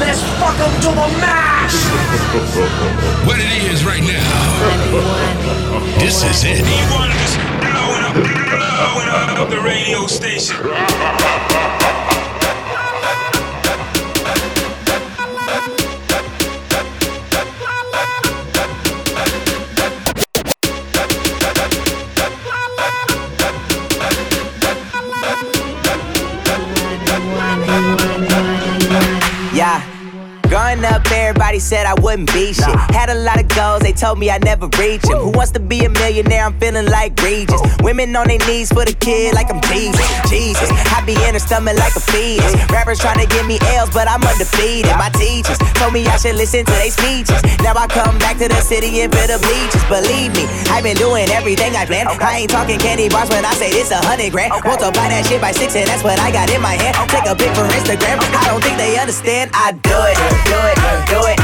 Let's fuck 'em to the max. What it is right now. This is it. E1 is blowing up, up the radio station. Everybody said I wouldn't be shit. Had a lot of goals, they told me I'd never reach them. Who wants to be a millionaire? I'm feeling like Regis. Women on their knees for the kid, like I'm Jesus. Jesus, I be in her stomach like a fetus. Rappers trying to give me L's, but I'm undefeated. My teachers told me I should listen to their speeches. Now I come back to the city and fit the bleachers. Believe me, I've been doing everything I planned. I ain't talking candy bars when I say this a hundred grand. Multiply that shit by six, and that's what I got in my hand. Take a pic for Instagram. I don't think they understand. I do it, do it, do it.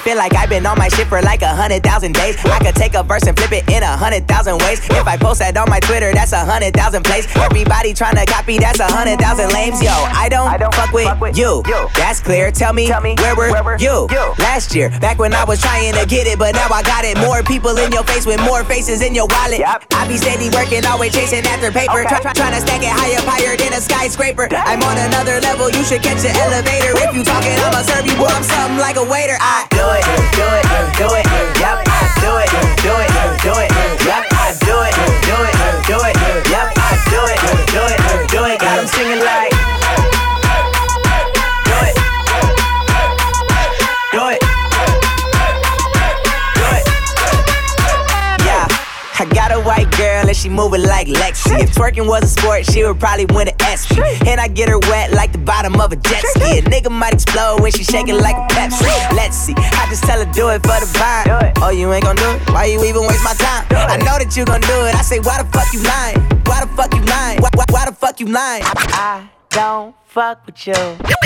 Feel like I've been on my shit for like a hundred thousand days. I could take a verse and flip it in a hundred thousand ways. If I post that on my Twitter, that's a hundred thousand plays. Everybody trying to copy, that's a hundred thousand lames. Yo, I don't, I don't fuck, with you. That's clear. Tell me, Tell me where were you? you? Last year, back when I was trying to get it, but now I got it. More people in your face with more faces in your wallet. Yep. I be steady working, always chasing after paper. Try, try, trying to stack it higher, higher than a skyscraper. I'm on another level, you should catch the elevator. If you talking, I'ma serve you, boy, I'm something like a waiter. I do it, do it, do it. Yep, do it, do it, do it. Yep, and she moving like Lexi. If twerking was a sport, she would probably win an ESPY. And I get her wet like the bottom of a jet ski. A nigga might explode when she shaking like a Pepsi. Let's see, I just tell her do it for the vibe. Oh, you ain't gonna do it? Why you even waste my time? I know that you gonna do it. I say, why the fuck you lying? Why the fuck you lying? Why, why, why the fuck you lying? I don't fuck with you.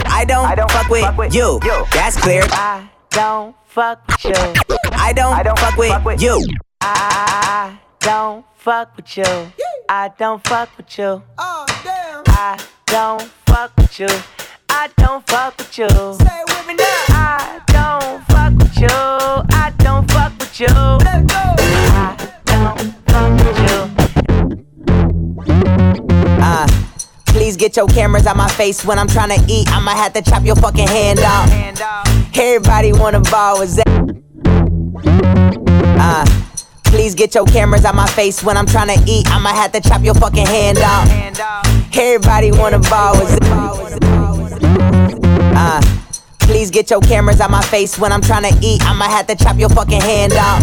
I don't, I don't fuck, with, you. That's clear. I don't fuck with you. I don't, fuck, with, you. I don't fuck with you. I don't fuck with you. Oh, damn. I don't fuck with you. I don't fuck with you. Say it with me now. I don't fuck with you. I don't fuck with you. Let go. I don't fuck with you. Uh, please get your cameras out my face when I'm trying to eat. I'ma have to chop your fucking hand off. Everybody wanna ball with that. Please get your cameras out my face when I'm trying to eat. I'ma have to chop your fucking hand off. Everybody wanna ball with Uh, please get your cameras out my face when I'm trying to eat. I'ma have to chop your fucking hand off.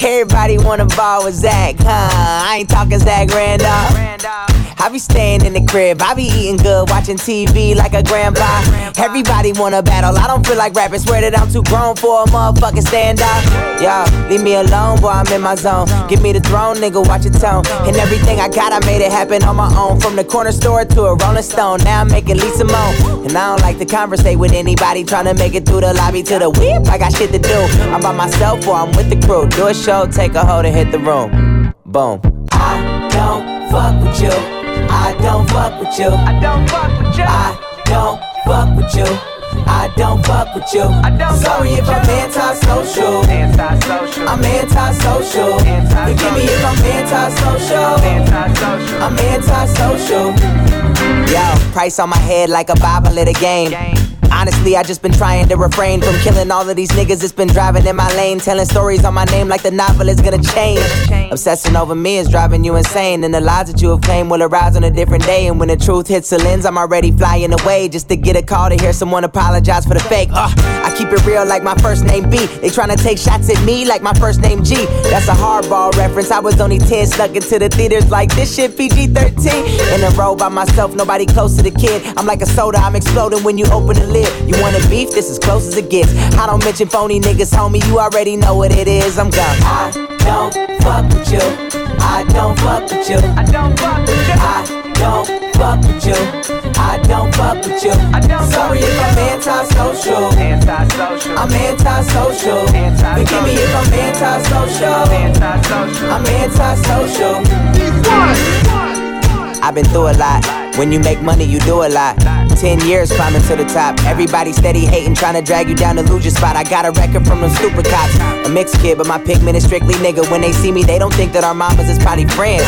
Everybody wanna ball with Zach, huh? I ain't talking Zach Randolph. I be staying in the crib, I be eating good, watching TV like a grandpa. Everybody wanna battle, I don't feel like rapping. Swear that I'm too grown for a motherfucking stand up. Yo, leave me alone, boy, I'm in my zone. Give me the throne, nigga, watch your tone. And everything I got, I made it happen on my own. From the corner store to a Rolling Stone, now I'm making Lisa Moan. And I don't like to conversate with anybody trying to make it through the lobby to the whip. I got shit to do. I'm by myself or I'm with the crew. Do a show, take a hold and hit the room. Boom. I don't fuck with you. I don't fuck with you. I don't fuck with you. I don't fuck with you. I don't fuck with you. I don't Sorry if I'm antisocial. Antisocial. I'm antisocial. Forgive me if I'm antisocial. Antisocial. I'm antisocial. Yo, price on my head like a Bible at a game. Honestly, I just been trying to refrain from killing all of these niggas that's been driving in my lane, telling stories on my name like the novel is gonna change. Obsessing over me is driving you insane, and the lies that you have claimed will arise on a different day. And when the truth hits the lens, I'm already flying away just to get a call to hear someone apologize for the fake. Ugh, I keep it real like my first name B. They tryna take shots at me like my first name G. That's a hardball reference. I was only 10, snuck into the theaters like this shit PG 13. In a row by myself, nobody close to the kid. I'm like a soda, I'm exploding when you open the lid. You want a beef? This is close as it gets. I don't mention phony niggas, homie. You already know what it is. I'm gone. I don't fuck with you. I don't fuck with you. I don't fuck with you. I don't fuck with you. I don't fuck with you. I don't Sorry if I'm antisocial. Antisocial. I'm antisocial. Antisocial. Forgive me if I'm antisocial. Antisocial. I'm antisocial. I've been through a lot. When you make money, you do a lot. Ten years climbing to the top. Everybody steady hating, trying to drag you down to lose your spot. I got a record from them stupid cops. A mixed kid, but my pigment is strictly nigga. When they see me, they don't think that our mamas is probably friends.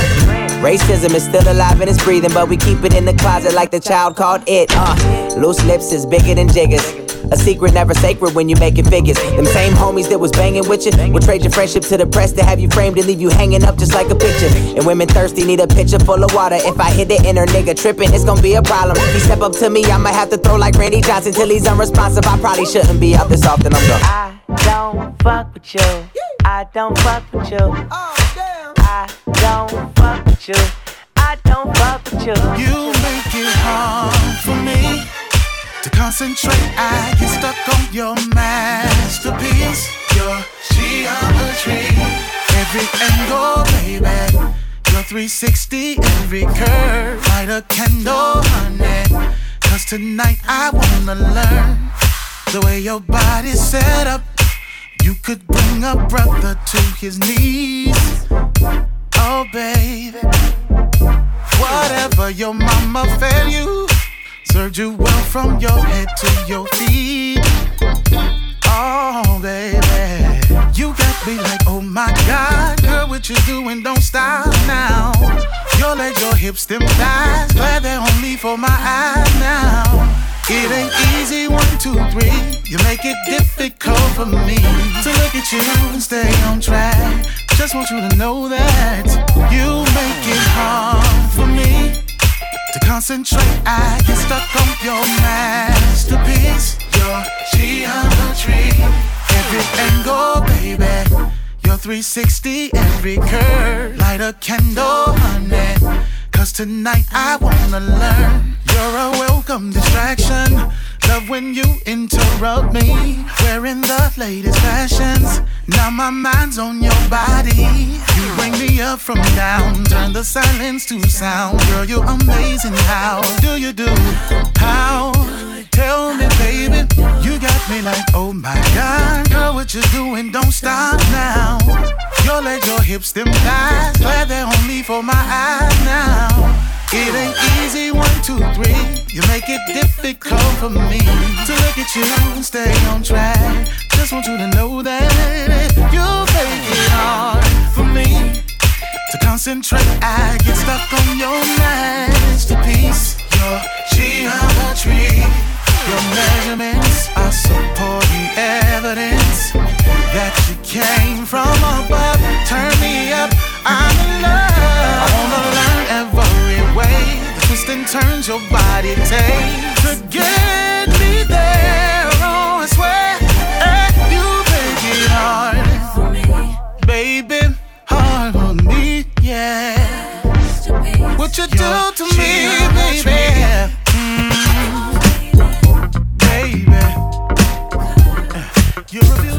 Racism is still alive and it's breathing, but we keep it in the closet like the child called it. Uh, loose lips is bigger than jiggers. A secret never sacred when you making figures. Them same homies that was banging with you will trade your friendship to the press to have you framed and leave you hanging up just like a picture. And women thirsty need a pitcher full of water. If I hit the inner nigga tripping, it's gonna be a problem. If he step up to me, I'ma have to throw like Randy Johnson till he's unresponsive. I probably shouldn't be out this often. I'm going. I don't fuck with you. I don't fuck with you. Oh damn. I don't fuck with you. I don't fuck with you. You make it hard for me to concentrate. I get stuck on your masterpiece, your geometry. Every angle, baby. Your 360, every curve. Light a candle, honey. Cause tonight I wanna learn the way your body's set up. You could bring a brother to his knees. Oh, baby. Whatever your mama fed you, served you well from your head to your feet. Oh, baby. You got me like, oh my God, girl, what you doing? Don't stop now. Your legs, your hips, them thighs, glad they're only for my eyes now. It ain't easy, one, two, three. You make it difficult for me to look at you and stay on track. Just want you to know that you make it hard for me to concentrate. I get stuck on your masterpiece, your geometry, every angle, baby. Your 360, every curve. Light a candle, honey. Cause tonight I wanna learn. You're a welcome distraction. Love when you interrupt me. Wearing the latest fashions. Now my mind's on your body. You bring me up from down. Turn the silence to sound. Girl, you're amazing. How do you do? How? Tell me, baby. You got me like, oh my god. Girl, what you doing? Don't stop now. Your legs, your hips, them thighs. Glad they're only for my eyes. It ain't easy, one, two, three. You make it difficult for me to look at you and stay on track. Just want you to know that you make it hard for me to concentrate. I get stuck on your masterpiece, your geometry, your measurements are supporting evidence that you came from above. Turn me up, I'm in love. I wanna learn every way the twist and turns your body takes to get me there. Oh, I swear, eh, you make it hard, baby, hard on me, yeah. What you do to me, baby? Mm, baby. You're a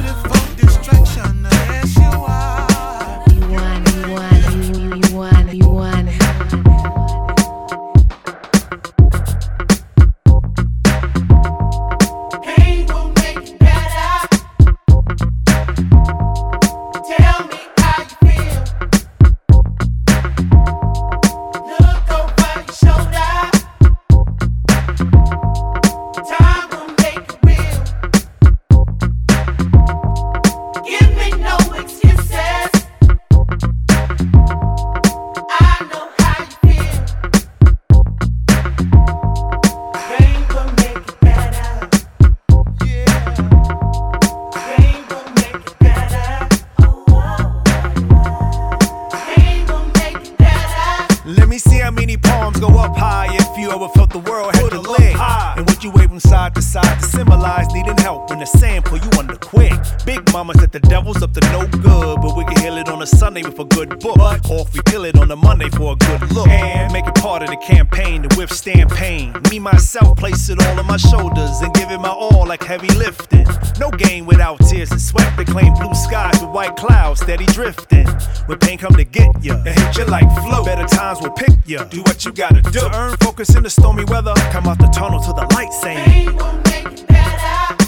suicide to symbolize needing help. When the sand pull you under quick. Big mama said the devil's up to no good, but we can heal it on a Sunday with a good book. Or if we kill it on a Monday for a good look. And make it part of the campaign to withstand pain. Me, myself, place it all on my shoulders and give it my all like heavy lifting. No game without tears and sweat. They claim blue skies with white clouds, steady drifting. When pain come to get ya, it hit you like flow. Better times will pick ya. Do what you gotta do. To earn focus in the stormy weather, come out the tunnel to the light saying. Pain will make you better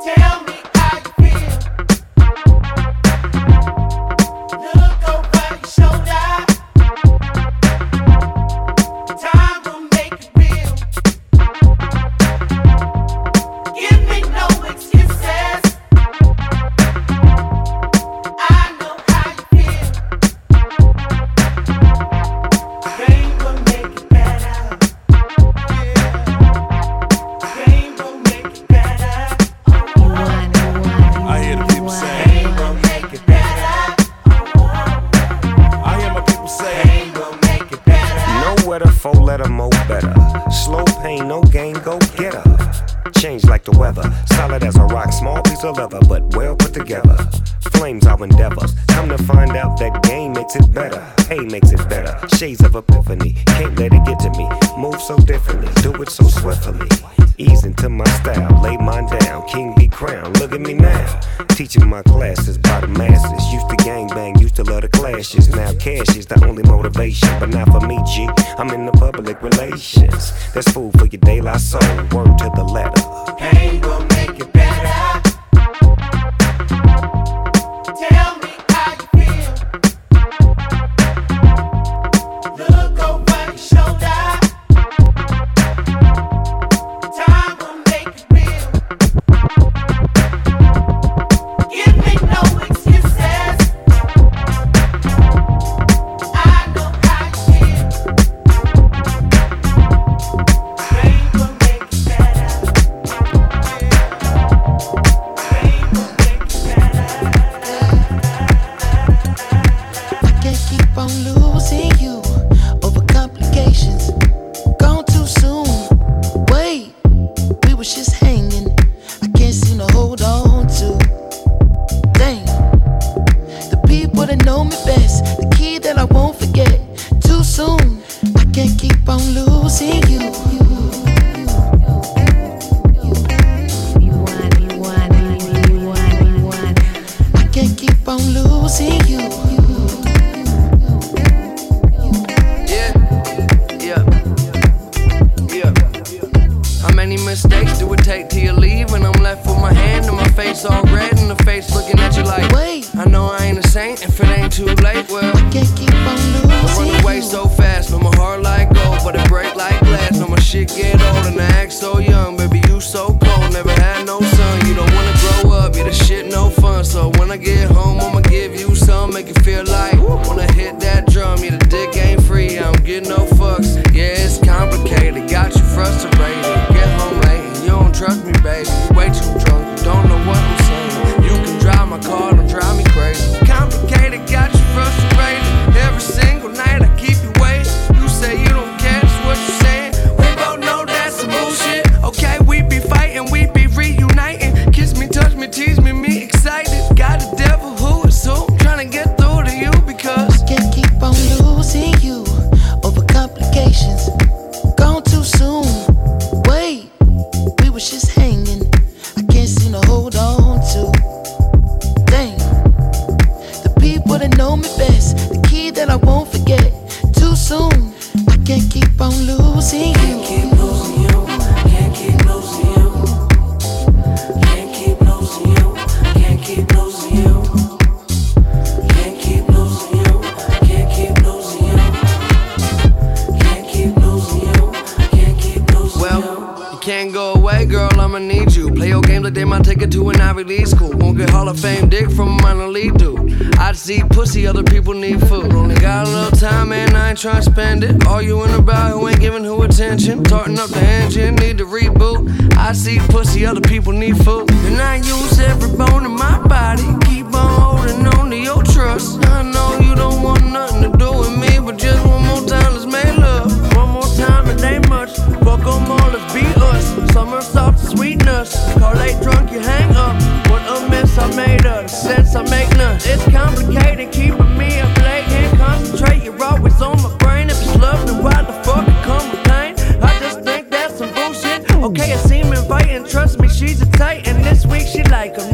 tell me. shades of epiphany. go away, girl, I'ma need you. Play your game like they might take it to an Ivy League school. Won't get Hall of Fame dick from a minor league dude. I see pussy, other people need food. Only got a little time, man, I ain't tryna spend it. All you in about who ain't giving who attention. Tarting up the engine, need to reboot. I see pussy, other people need food. And I use every bone in my body. Keep on holding on to your trust. I know you don't want nothing to do with me. sweetness. Correlate drunk, you hang up. What a mess I made of the sense I make none. It's complicated, keeping me up late. Can't concentrate, you're always on my brain. If it's love, then why the fuck I come with pain? I just think that's some bullshit. Okay, it seems inviting, trust me, she's a tight. And this week she like him.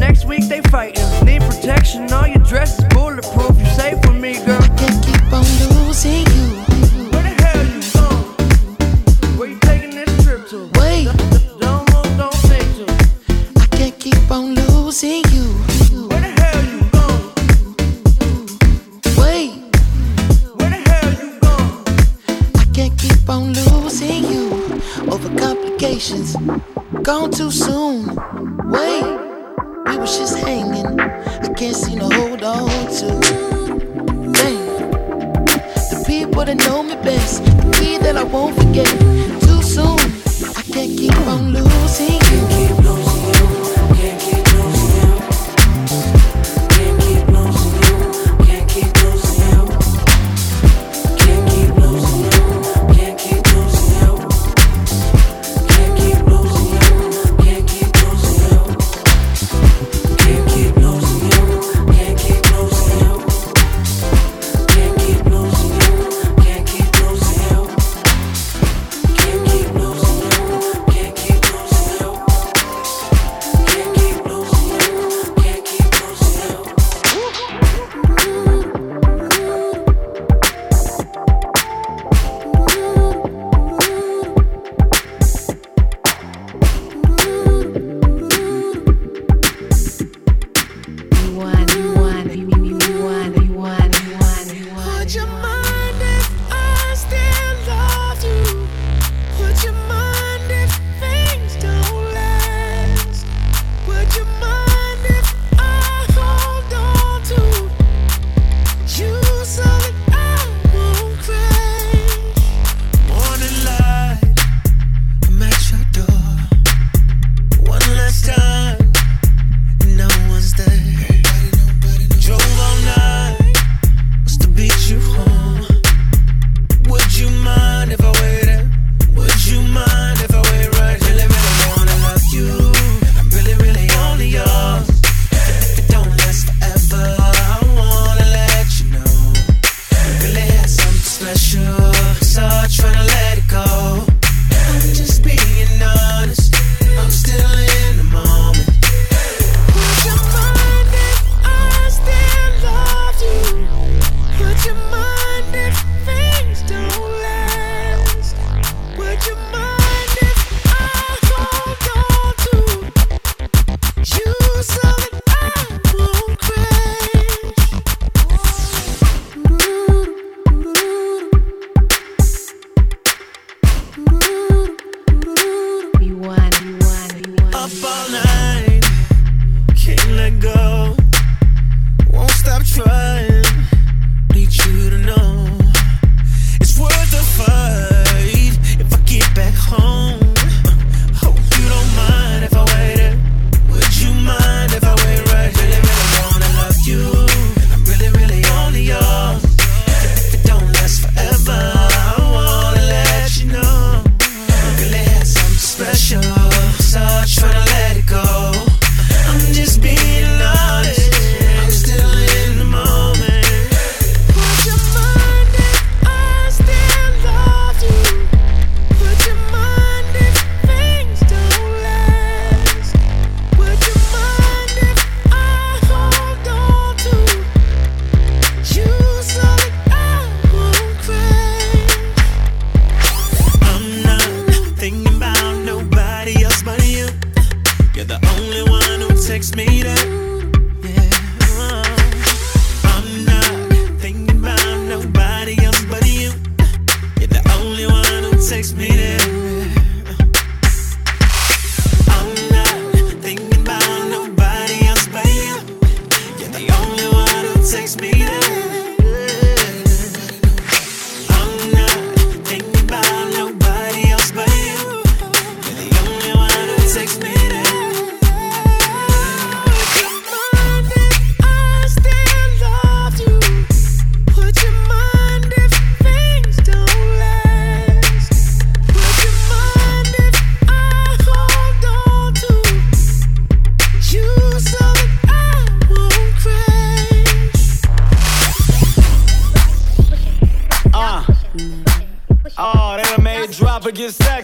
Wait, we was just hanging. I can't seem to hold on to. Dang, the people that know me best, the people that I won't forget.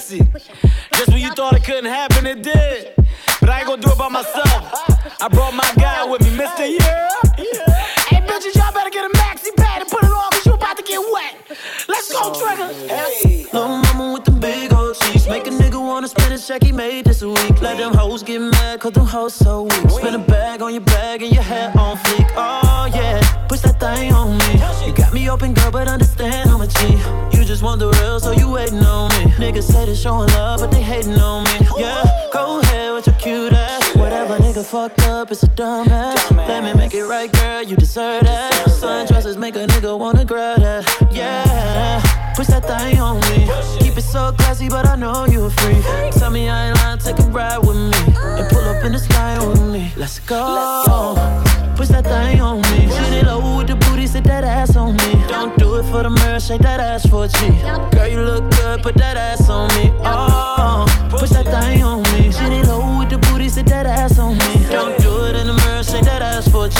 Just when you thought it couldn't happen, it did. But I ain't gonna do it by myself. I brought my guy with me, Mr. Yeah. Hey, bitches, y'all better get a maxi pad and put it on, cause you about to get wet. Let's go, oh, Trigger. Hey. Little mama with the big old cheeks. Make a nigga wanna spend a check he made this week. Let them hoes get mad, cause them hoes so weak. Spend a bag on your bag and your hat on fleek. Oh, yeah. Push that thing on me open, girl, but understand I'm a G. You just want the real, so you waiting on me. Niggas say they showing love, but they hating on me. Yeah, go ahead with your cute ass. Whatever nigga fucked up, it's a dumb ass. Let me make it right, girl, you deserve that. Sundresses make a nigga wanna grab that. Yeah, push that thing on me. Keep it so classy, but I know you a freak. Tell me I ain't lying, take a ride with me. And pull up in the sky with me. Let's go. Let's go. Push that thing on me. Shoot it low with the booty, sit that ass on me. Don't do it for the mirror, shake that ass for a G. Girl, you look good, put that ass on me. Oh, push that thing on me. Shoot it low with the booty, sit that ass on me. Don't do it in the mirror, shake that ass for a G.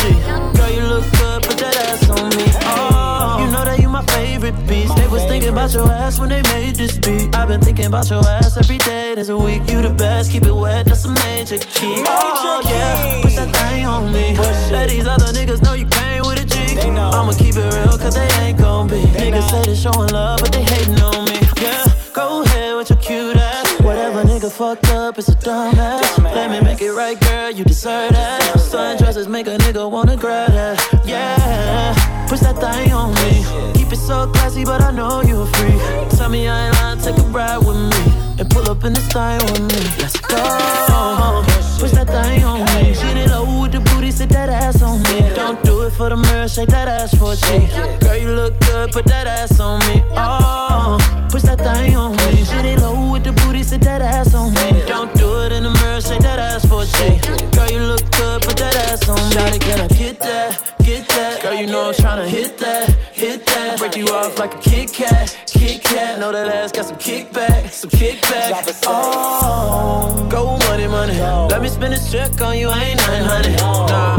Girl, you look good, put that ass on me. Oh, you know that you my favorite piece. They was thinking about your ass when they made this beat. I've been thinking about your ass every day. There's a week, you the best. Keep it wet, that's a major key. Oh yeah, push that thing on me. Let these other niggas know you came with a G. I'ma keep it real, cause they ain't gon' be. Niggas say they showing love, but they hating on me. Yeah, go ahead with your cute ass. Whatever nigga fucked up, it's a dumb ass. Let me make it right, girl, you deserve that. Sundresses make a nigga wanna grab that. Yeah, push that thing on me. Keep it so classy, but I know you a freak. Tell me I ain't lying, take a ride with me. And pull up in this thing with me. Let's go. Push that thing on me. Shit it low with the booty, sit that ass on me. Don't do it for the mirror, shake that ass for G. Girl, you look good, put that ass on me. Oh, push that thing on me. Shit it low with the booty, sit that ass on me. Don't do it in the mirror, shake that ass for G. Girl, you look good, put that ass on me. Shawty, can I get that? Get that? Girl, you know I'm tryna hit that, hit that. Break you off like a Kit Kat, Kit Kat. Know that ass got some kickback, some kickback. Oh, go money, money. Let me spend this check on you, ain't nothing, honey. Nah.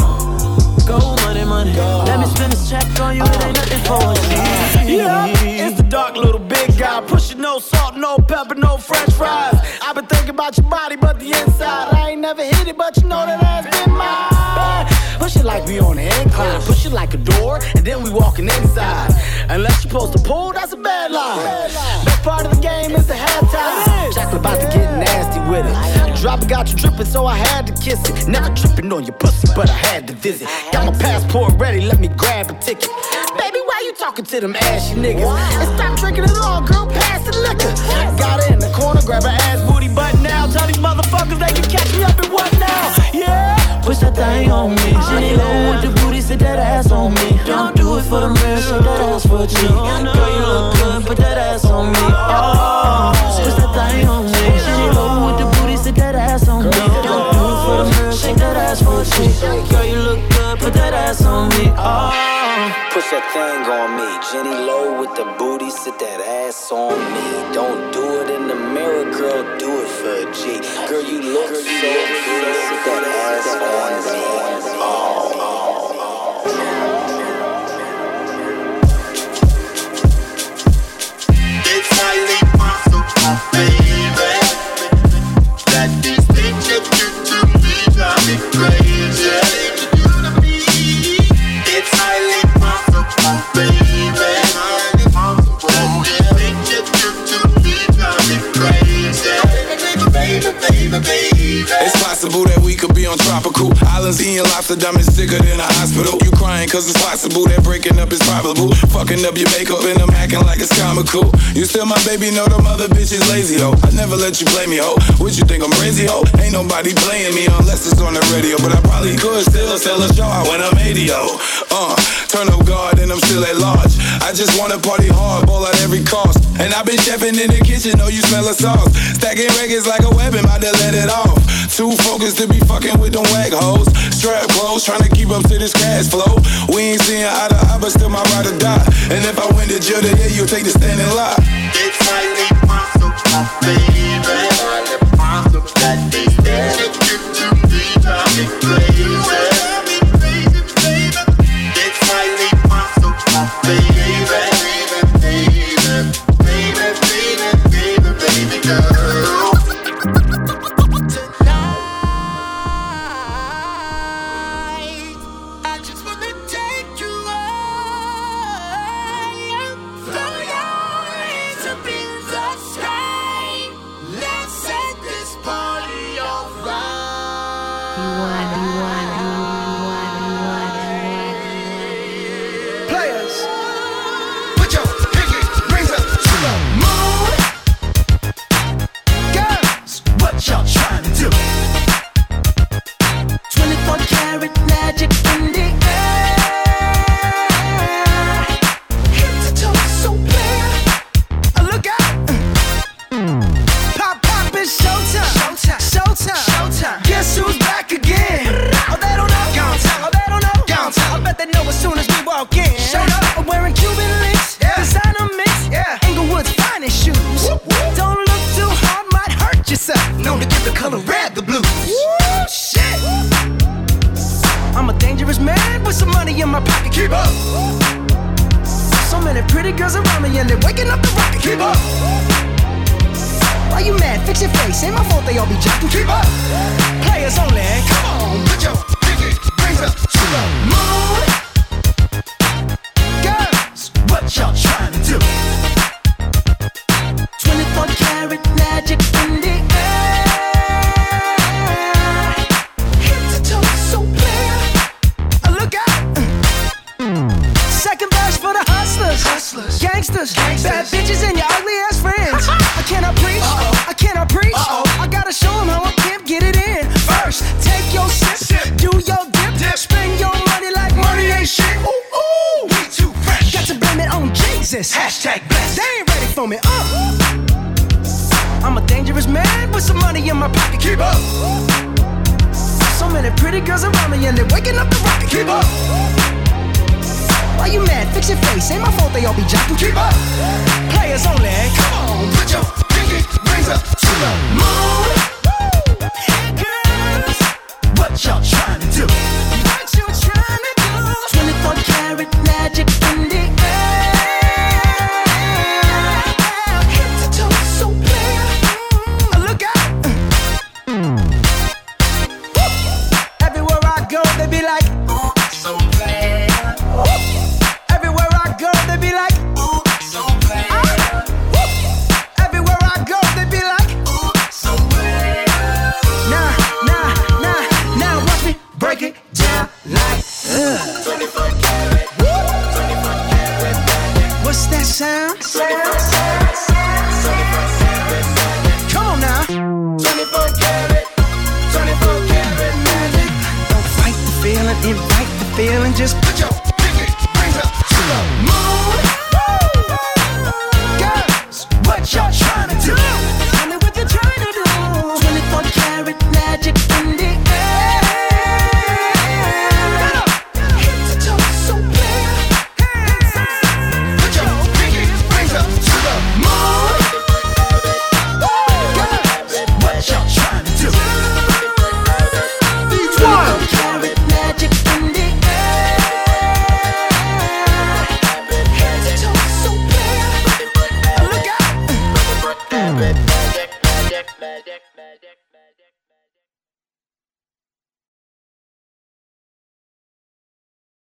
Go money, money. Let me spend this check on you, it ain't nothing for a G. Yeah, it's the dark little big guy. Pushing no salt, no pepper, no french fries. I've been thinking about your body, but the inside. I ain't never hit it, but you know that ass been mine. Push it like we on an incline. Push it like a door, and then we walking inside. Unless you're supposed to pull, that's a bad line. Best part of the game is the halftime. Chocolate about to get nasty with it. Drop it got you dripping, so I had to kiss it. Never tripping on your pussy, but I had to visit. Got my passport ready, let me grab a ticket. Baby, why you talking to them ashy niggas? And stop drinking it all, girl, pass the liquor. Got her in the corner, grab her ass booty butt now. Tell these motherfuckers they can catch me up in what now? Yeah. Push that thing on me. Shitty low with the booty, sit that ass on me. Don't do it for the mirror, shake that ass for a G. Girl, you look good, put that ass on me. Oh, push that thing on me. Shitty low with the booty, sit that ass on me. Don't do it for the mirror, shake that ass for a G. Girl, you look good, put that ass on me. Oh. Push that thing on me. Jenny low with the booty, sit that ass on me. Don't do it in the mirror, girl, do it for a G. Girl, you look so good, sit that ass on me. Oh. It's highly possible, baby, islands eating lobster diamonds sicker than a hospital. You crying cause it's possible that breaking up is probable. Fucking up your makeup and I'm acting like it's comical. You still my baby, know them other bitches lazy, ho. I never let you play me, ho. What you think I'm crazy, ho? Ain't nobody playing me unless it's on the radio. But I probably could still sell a show out when I'm 80, ho. Uh, turn up guard and I'm still at large. I just wanna party hard, ball at every cost. And I've been chefing in the kitchen, know you smell the sauce. Stacking records like a weapon, about to let it off. Too focused to be fucking with them wag hoes. Strap close, trying to keep up to this cash flow. We ain't seeing eye to eye, but still my ride or die. And if I win the jail, then yeah, you'll take the stand and lie. It's highly possible, baby, keep up. So many pretty girls around me and they're waking up the rocket, keep up. Why you mad? Fix your face. Ain't my fault they all be jacking. Keep up. Players only. Come on, put your pinky rings up to the moon. Girls, what y'all trying to do? in my pocket. Keep up. So many pretty girls around me and they're waking up the rocket. Keep up. Why you mad? Fix your face. Ain't my fault they all be jocking. Keep up. Players only. Come on, put your pinky rings up to the moon. Hey Girls, what y'all?